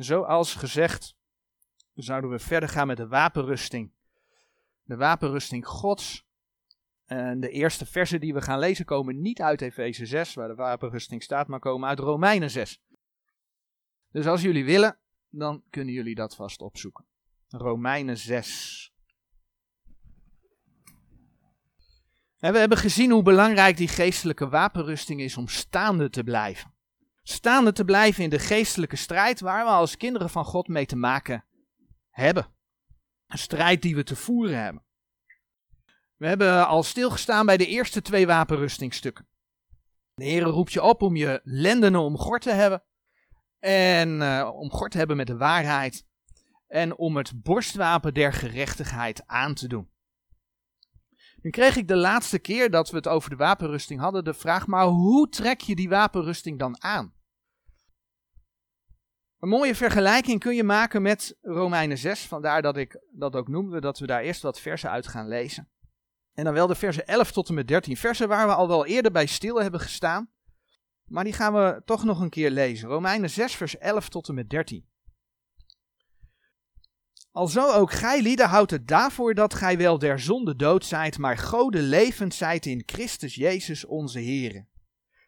Zoals gezegd, zouden we verder gaan met de wapenrusting. De wapenrusting Gods. En de eerste versen die we gaan lezen komen niet uit Efeze 6, waar de wapenrusting staat, maar komen uit Romeinen 6. Dus als jullie willen, dan kunnen jullie dat vast opzoeken. Romeinen 6. En we hebben gezien hoe belangrijk die geestelijke wapenrusting is om staande te blijven. Staande te blijven in de geestelijke strijd waar we als kinderen van God mee te maken hebben. Een strijd die we te voeren hebben. We hebben al stilgestaan bij de eerste twee wapenrustingstukken. De Heer roept je op om je lendenen omgord te hebben. En uh, omgord te hebben met de waarheid. En om het borstwapen der gerechtigheid aan te doen. Nu kreeg ik de laatste keer dat we het over de wapenrusting hadden de vraag, maar hoe trek je die wapenrusting dan aan? Een mooie vergelijking kun je maken met Romeinen 6, vandaar dat ik dat ook noemde, dat we daar eerst wat versen uit gaan lezen. En dan wel de versen 11 tot en met 13, versen waar we al wel eerder bij stil hebben gestaan, maar die gaan we toch nog een keer lezen. Romeinen 6, vers 11 tot en met 13. Alzo ook gij lieden houdt het daarvoor dat gij wel der zonde dood zijt, maar gode levend zijt in Christus Jezus onze Heere.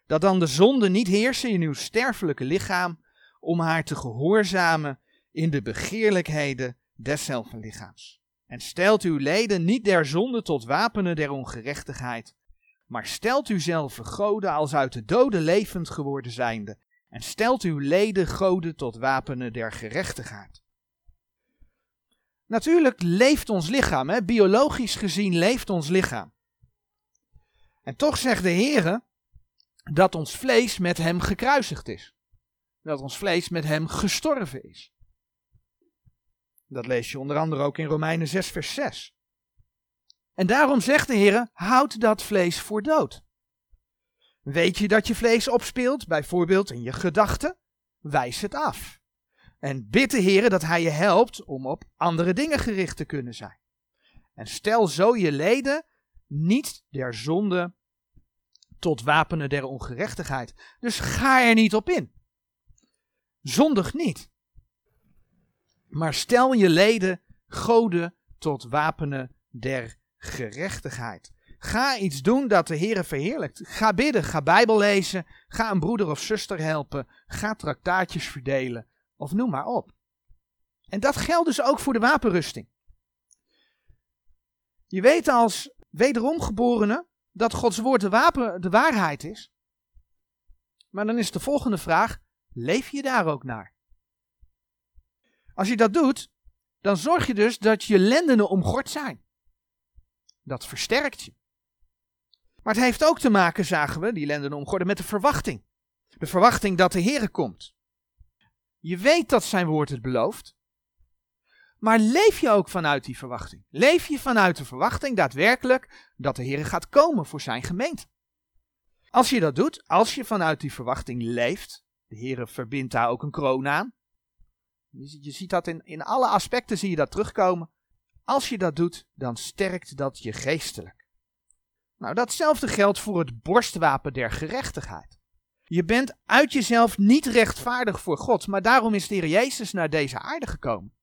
Dat dan de zonde niet heersen in uw sterfelijke lichaam, om haar te gehoorzamen in de begeerlijkheden deszelfde lichaams. En stelt uw leden niet der zonde tot wapenen der ongerechtigheid, maar stelt u zelf goden als uit de doden levend geworden zijnde, en stelt uw leden goden tot wapenen der gerechtigheid. Natuurlijk leeft ons lichaam, hè? biologisch gezien leeft ons lichaam. En toch zegt de Heer dat ons vlees met hem gekruisigd is. Dat ons vlees met hem gestorven is. Dat lees je onder andere ook in Romeinen 6, vers 6. En daarom zegt de Heer: houd dat vlees voor dood. Weet je dat je vlees opspeelt, bijvoorbeeld in je gedachten? Wijs het af. En bid de Heer dat Hij je helpt om op andere dingen gericht te kunnen zijn. En stel zo je leden niet der zonde tot wapenen der ongerechtigheid. Dus ga er niet op in. Zondig niet. Maar stel je leden goden tot wapenen der gerechtigheid. Ga iets doen dat de Heer verheerlijkt. Ga bidden, ga Bijbel lezen, ga een broeder of zuster helpen, ga traktaatjes verdelen of noem maar op. En dat geldt dus ook voor de wapenrusting. Je weet als wederomgeborene dat Gods woord de, wapen, de waarheid is. Maar dan is de volgende vraag: leef je daar ook naar? Als je dat doet, dan zorg je dus dat je lendenen omgord zijn. Dat versterkt je. Maar het heeft ook te maken, zagen we, die lendenen omgorden, met de verwachting. De verwachting dat de Heer komt. Je weet dat zijn woord het belooft. Maar leef je ook vanuit die verwachting? Leef je vanuit de verwachting daadwerkelijk dat de Heer gaat komen voor zijn gemeente? Als je dat doet, als je vanuit die verwachting leeft, de Heer verbindt daar ook een kroon aan. Je, je ziet dat in, in alle aspecten zie je dat terugkomen. Als je dat doet, dan sterkt dat je geestelijk. Nou, datzelfde geldt voor het borstwapen der gerechtigheid. Je bent uit jezelf niet rechtvaardig voor God, maar daarom is de Heer Jezus naar deze aarde gekomen.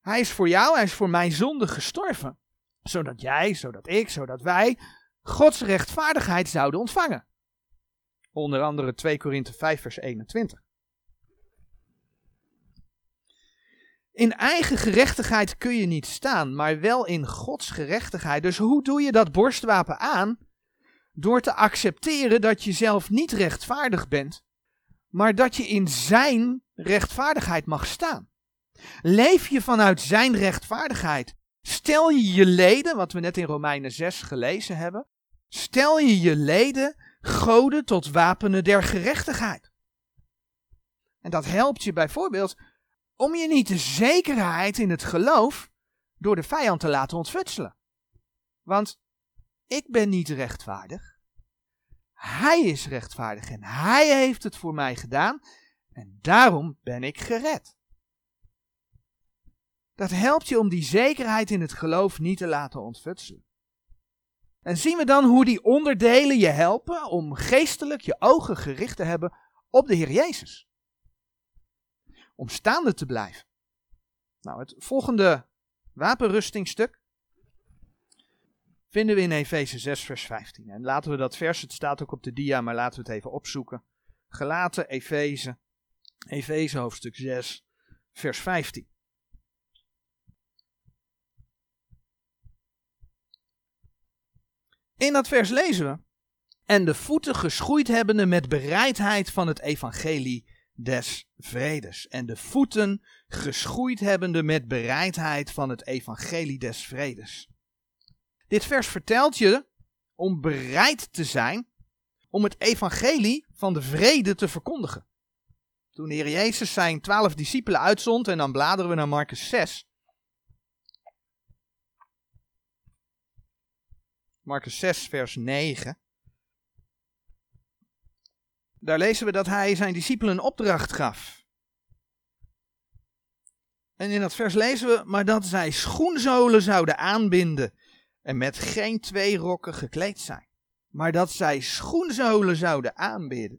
Hij is voor jou, hij is voor mijn zonde gestorven, zodat jij, zodat ik, zodat wij Gods rechtvaardigheid zouden ontvangen. Onder andere 2 Korinthe 5 vers 21. In eigen gerechtigheid kun je niet staan, maar wel in Gods gerechtigheid. Dus hoe doe je dat borstwapen aan? Door te accepteren dat je zelf niet rechtvaardig bent, maar dat je in Zijn rechtvaardigheid mag staan. Leef je vanuit Zijn rechtvaardigheid. Stel je je leden, wat we net in Romeinen 6 gelezen hebben, stel je je leden goden tot wapenen der gerechtigheid. En dat helpt je bijvoorbeeld om je niet de zekerheid in het geloof door de vijand te laten ontfutselen. Want ik ben niet rechtvaardig. Hij is rechtvaardig en hij heeft het voor mij gedaan en daarom ben ik gered. Dat helpt je om die zekerheid in het geloof niet te laten ontfutselen. En zien we dan hoe die onderdelen je helpen om geestelijk je ogen gericht te hebben op de Heer Jezus. om staande te blijven. Nou, het volgende wapenrustingstuk vinden we in Efeze 6, vers 15. En laten we dat vers, het staat ook op de dia, maar laten we het even opzoeken. Gelaten, Efeze, Efeze hoofdstuk 6, vers 15. In dat vers lezen we. En de voeten geschoeid hebbende met bereidheid van het evangelie des vredes. En de voeten geschoeid hebbende met bereidheid van het evangelie des vredes. Dit vers vertelt je om bereid te zijn om het evangelie van de vrede te verkondigen. Toen de Heer Jezus zijn twaalf discipelen uitzond en dan bladeren we naar Marcus 6. Marcus 6, vers 9. Daar lezen we dat hij zijn discipelen een opdracht gaf. En in dat vers lezen we, maar dat zij schoenzolen zouden aanbinden en met geen twee rokken gekleed zijn. Maar dat zij schoenzolen zouden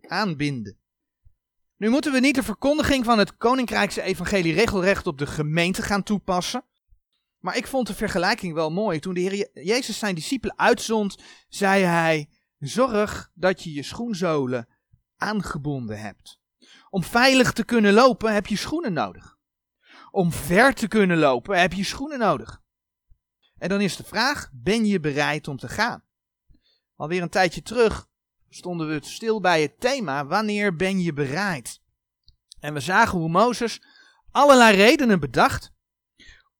aanbinden. Nu moeten we niet de verkondiging van het Koninkrijkse Evangelie regelrecht op de gemeente gaan toepassen. Maar ik vond de vergelijking wel mooi. Toen de Heer Jezus zijn discipelen uitzond, zei hij: Zorg dat je je schoenzolen aangebonden hebt. Om veilig te kunnen lopen heb je schoenen nodig. Om ver te kunnen lopen heb je schoenen nodig. En dan is de vraag: ben je bereid om te gaan? Alweer een tijdje terug stonden we stil bij het thema: wanneer ben je bereid? En we zagen hoe Mozes allerlei redenen bedacht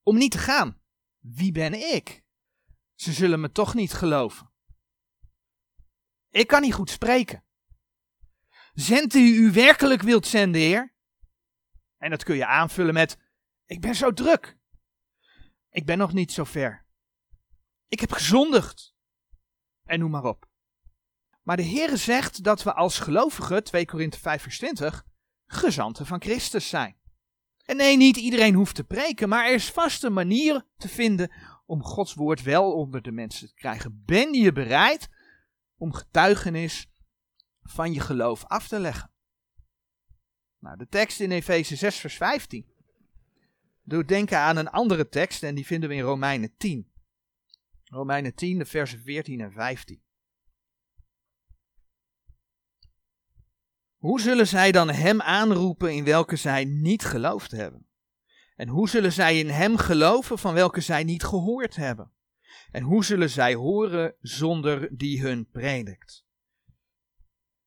om niet te gaan. Wie ben ik? Ze zullen me toch niet geloven. Ik kan niet goed spreken. Zendt u u werkelijk wilt zenden, Heer? En dat kun je aanvullen met: Ik ben zo druk. Ik ben nog niet zo ver. Ik heb gezondigd. En noem maar op. Maar de Heere zegt dat we als gelovigen, 2 Korinthe 5 vers 20, gezanten van Christus zijn. En nee, niet iedereen hoeft te preken, maar er is vast een manier te vinden om Gods woord wel onder de mensen te krijgen. Ben je bereid om getuigenis van je geloof af te leggen? Nou, de tekst in Efeze 6 vers 15 doet denken aan een andere tekst en die vinden we in Romeinen 10. Romeinen 10, de versen 14 en 15. Hoe zullen zij dan hem aanroepen in welke zij niet geloofd hebben? En hoe zullen zij in hem geloven van welke zij niet gehoord hebben? En hoe zullen zij horen zonder die hun predikt?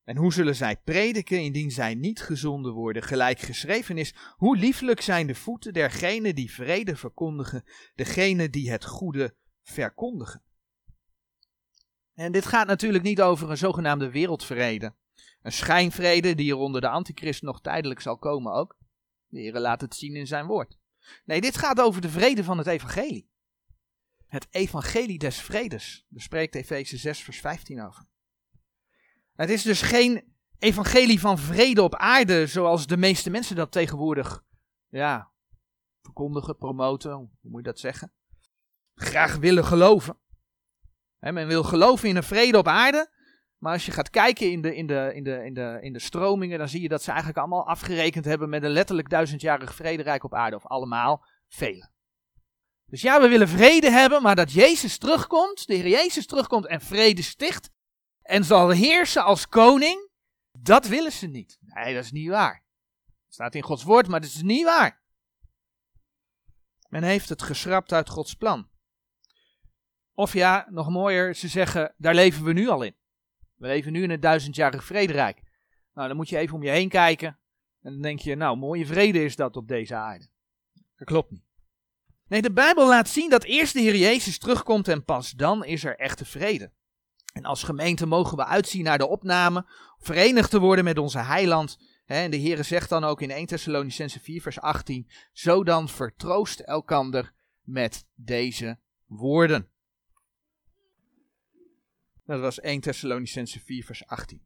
En hoe zullen zij prediken indien zij niet gezonden worden? Gelijk geschreven is, hoe lieflijk zijn de voeten dergenen die vrede verkondigen, degenen die het goede verkondigen. En dit gaat natuurlijk niet over een zogenaamde wereldvrede. Een schijnvrede die er onder de antichrist nog tijdelijk zal komen ook. De Heer laat het zien in zijn woord. Nee, dit gaat over de vrede van het evangelie. Het evangelie des vredes. Daar spreekt Efeze 6 vers 15 over. Het is dus geen evangelie van vrede op aarde zoals de meeste mensen dat tegenwoordig ja, verkondigen, promoten, hoe moet je dat zeggen? Graag willen geloven. men wil geloven in een vrede op aarde, maar als je gaat kijken in de, in, de, in, de, in, de, in de stromingen, dan zie je dat ze eigenlijk allemaal afgerekend hebben met een letterlijk duizendjarig vrederijk op aarde. Of allemaal, velen. Dus ja, we willen vrede hebben, maar dat Jezus terugkomt, de Heer Jezus terugkomt en vrede sticht. En zal heersen als koning, dat willen ze niet. Nee, dat is niet waar. Het staat in Gods woord, maar dat is niet waar. Men heeft het geschrapt uit Gods plan. Of ja, nog mooier, ze zeggen, daar leven we nu al in. We leven nu in het duizendjarig vrederijk. Nou, dan moet je even om je heen kijken. En dan denk je, nou, mooie vrede is dat op deze aarde. Dat klopt niet. Nee, de Bijbel laat zien dat eerst de Heer Jezus terugkomt en pas dan is er echte vrede. En als gemeente mogen we uitzien naar de opname, verenigd te worden met onze heiland. En de Heer zegt dan ook in 1 Thessalonicense 4 vers 18, zo dan vertroost elkander met deze woorden. Dat was 1 Thessalonicense 4 vers 18.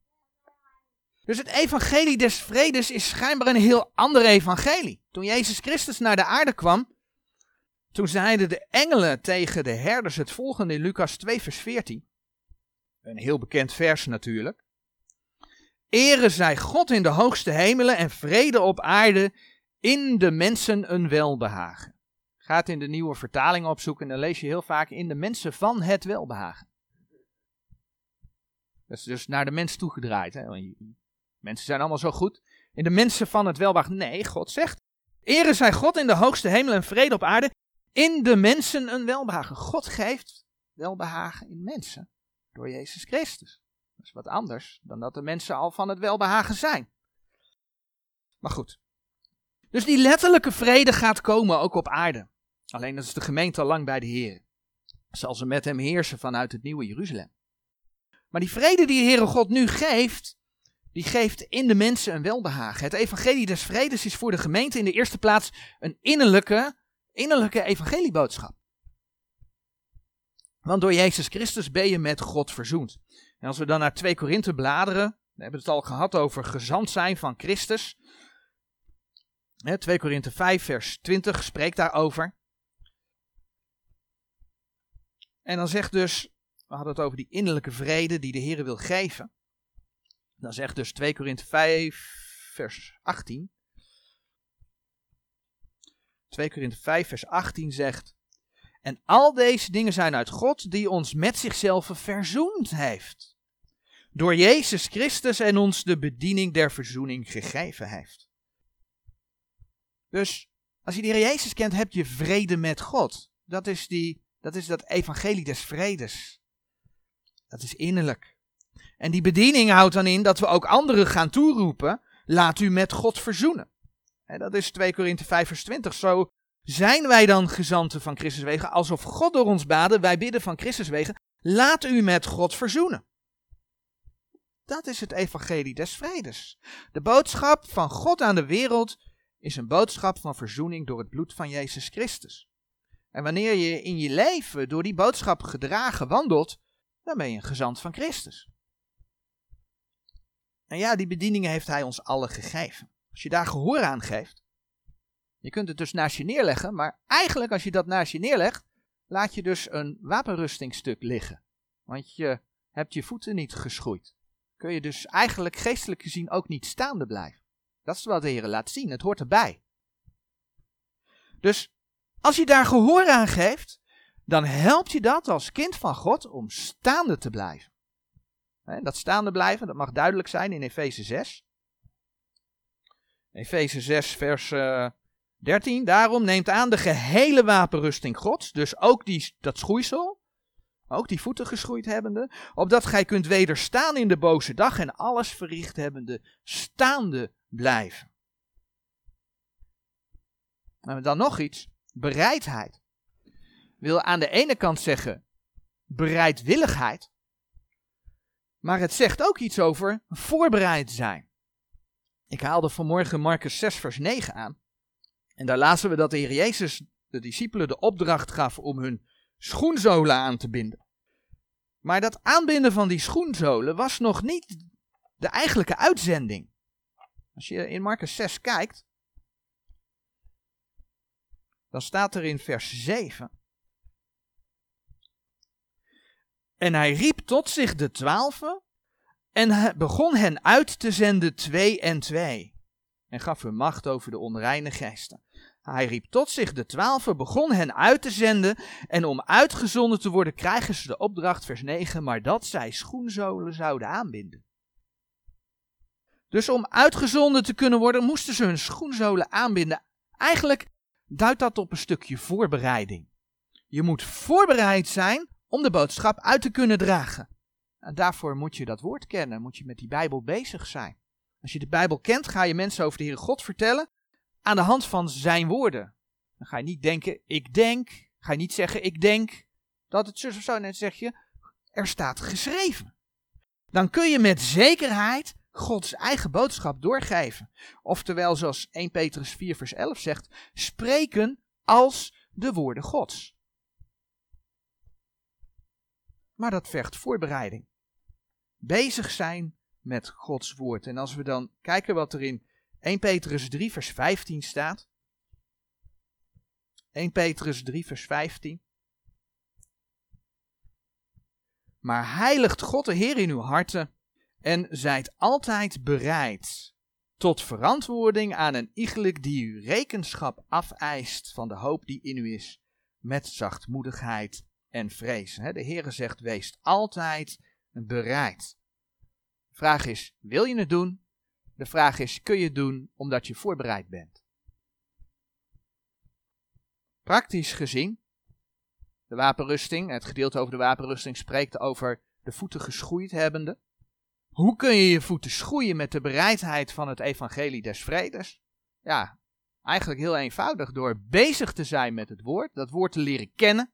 Dus het evangelie des vredes is schijnbaar een heel ander evangelie. Toen Jezus Christus naar de aarde kwam, toen zeiden de engelen tegen de herders het volgende in Lucas 2 vers 14. Een heel bekend vers natuurlijk. Ere zij God in de hoogste hemelen en vrede op aarde in de mensen een welbehagen. Gaat in de nieuwe vertaling opzoeken en dan lees je heel vaak in de mensen van het welbehagen. Dat is dus naar de mens toegedraaid. Hè? Mensen zijn allemaal zo goed. In de mensen van het welbehagen. Nee, God zegt. Ere zij God in de hoogste hemel en vrede op aarde. In de mensen een welbehagen. God geeft welbehagen in mensen. Door Jezus Christus. Dat is wat anders dan dat de mensen al van het welbehagen zijn. Maar goed. Dus die letterlijke vrede gaat komen ook op aarde. Alleen dat is de gemeente al lang bij de Heer. Zal ze met hem heersen vanuit het nieuwe Jeruzalem. Maar die vrede die de Heere God nu geeft, die geeft in de mensen een welbehagen. Het evangelie des vredes is voor de gemeente in de eerste plaats een innerlijke, innerlijke evangelieboodschap. Want door Jezus Christus ben je met God verzoend. En als we dan naar 2 Korinthe bladeren, we hebben het al gehad over gezant zijn van Christus. 2 Korinthe 5 vers 20 spreekt daarover. En dan zegt dus, we hadden het over die innerlijke vrede die de Heer wil geven. Dan zegt dus 2 Korinthe 5 vers 18. 2 Korinthe 5 vers 18 zegt, en al deze dingen zijn uit God die ons met zichzelf verzoend heeft. Door Jezus Christus en ons de bediening der verzoening gegeven heeft. Dus als je die Jezus kent, heb je vrede met God. Dat is, die, dat is dat evangelie des vredes. Dat is innerlijk. En die bediening houdt dan in dat we ook anderen gaan toeroepen, laat u met God verzoenen. En dat is 2 Korinthe 5 vers 20. Zo zijn wij dan gezanten van Christus wegen, alsof God door ons baden, wij bidden van Christus wegen, laat u met God verzoenen. Dat is het evangelie des vredes. De boodschap van God aan de wereld is een boodschap van verzoening door het bloed van Jezus Christus. En wanneer je in je leven door die boodschap gedragen wandelt, dan ben je een gezant van Christus. En ja, die bedieningen heeft hij ons allen gegeven. Als je daar gehoor aan geeft, je kunt het dus naast je neerleggen, maar eigenlijk als je dat naast je neerlegt, laat je dus een wapenrustingstuk liggen. Want je hebt je voeten niet geschoeid. Kun je dus eigenlijk geestelijk gezien ook niet staande blijven. Dat is wat de Heer laat zien, het hoort erbij. Dus als je daar gehoor aan geeft, dan helpt je dat als kind van God om staande te blijven. dat staande blijven, dat mag duidelijk zijn in Efeze 6. Efeze 6, vers 13. Eh, Daarom neemt aan de gehele wapenrusting Gods, dus ook die, dat schoeisel, ook die voeten geschoeid hebbende, opdat gij kunt wederstaan in de boze dag en alles verricht hebbende, staande blijven. En dan nog iets, bereidheid wil aan de ene kant zeggen bereidwilligheid, maar het zegt ook iets over voorbereid zijn. Ik haalde vanmorgen Marcus 6, vers 9 aan. En daar lazen we dat de Heer Jezus de discipelen de opdracht gaf om hun schoenzolen aan te binden. Maar dat aanbinden van die schoenzolen was nog niet de eigenlijke uitzending. Als je in Marcus 6 kijkt, dan staat er in vers 7. En hij riep tot zich de twaalfen en begon hen uit te zenden twee en twee. En gaf hun macht over de onreine geesten. Hij riep tot zich de twaalfen, begon hen uit te zenden. En om uitgezonden te worden krijgen ze de opdracht, vers 9, maar dat zij schoenzolen zouden aanbinden. Dus om uitgezonden te kunnen worden, moesten ze hun schoenzolen aanbinden. Eigenlijk duidt dat op een stukje voorbereiding. Je moet voorbereid zijn om de boodschap uit te kunnen dragen. En daarvoor moet je dat woord kennen, moet je met die Bijbel bezig zijn. Als je de Bijbel kent, ga je mensen over de Heere God vertellen aan de hand van zijn woorden. Dan ga je niet denken, ik denk. Ga je niet zeggen, ik denk dat het zus of zo. Net zeg je, er staat geschreven. Dan kun je met zekerheid Gods eigen boodschap doorgeven. Oftewel, zoals 1 Petrus 4 vers 11 zegt, spreken als de woorden Gods. Maar dat vergt voorbereiding. Bezig zijn met Gods woord. En als we dan kijken wat er in 1 Petrus 3 vers 15 staat. 1 Petrus 3 vers 15. Maar heiligt God de Heer in uw harten en zijt altijd bereid tot verantwoording aan een iegelijk die u rekenschap afeist van de hoop die in u is, met zachtmoedigheid en vrees. De Heere zegt, wees altijd bereid. De vraag is, wil je het doen? De vraag is, kun je het doen omdat je voorbereid bent? Praktisch gezien, de wapenrusting, het gedeelte over de wapenrusting spreekt over de voeten geschoeid hebbende. Hoe kun je je voeten schoeien met de bereidheid van het evangelie des vredes? Ja, eigenlijk heel eenvoudig door bezig te zijn met het woord, dat woord te leren kennen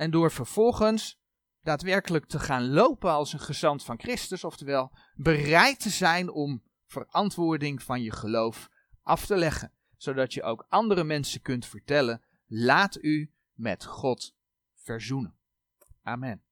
en door vervolgens daadwerkelijk te gaan lopen als een gezant van Christus, oftewel bereid te zijn om verantwoording van je geloof af te leggen, zodat je ook andere mensen kunt vertellen: laat u met God verzoenen. Amen.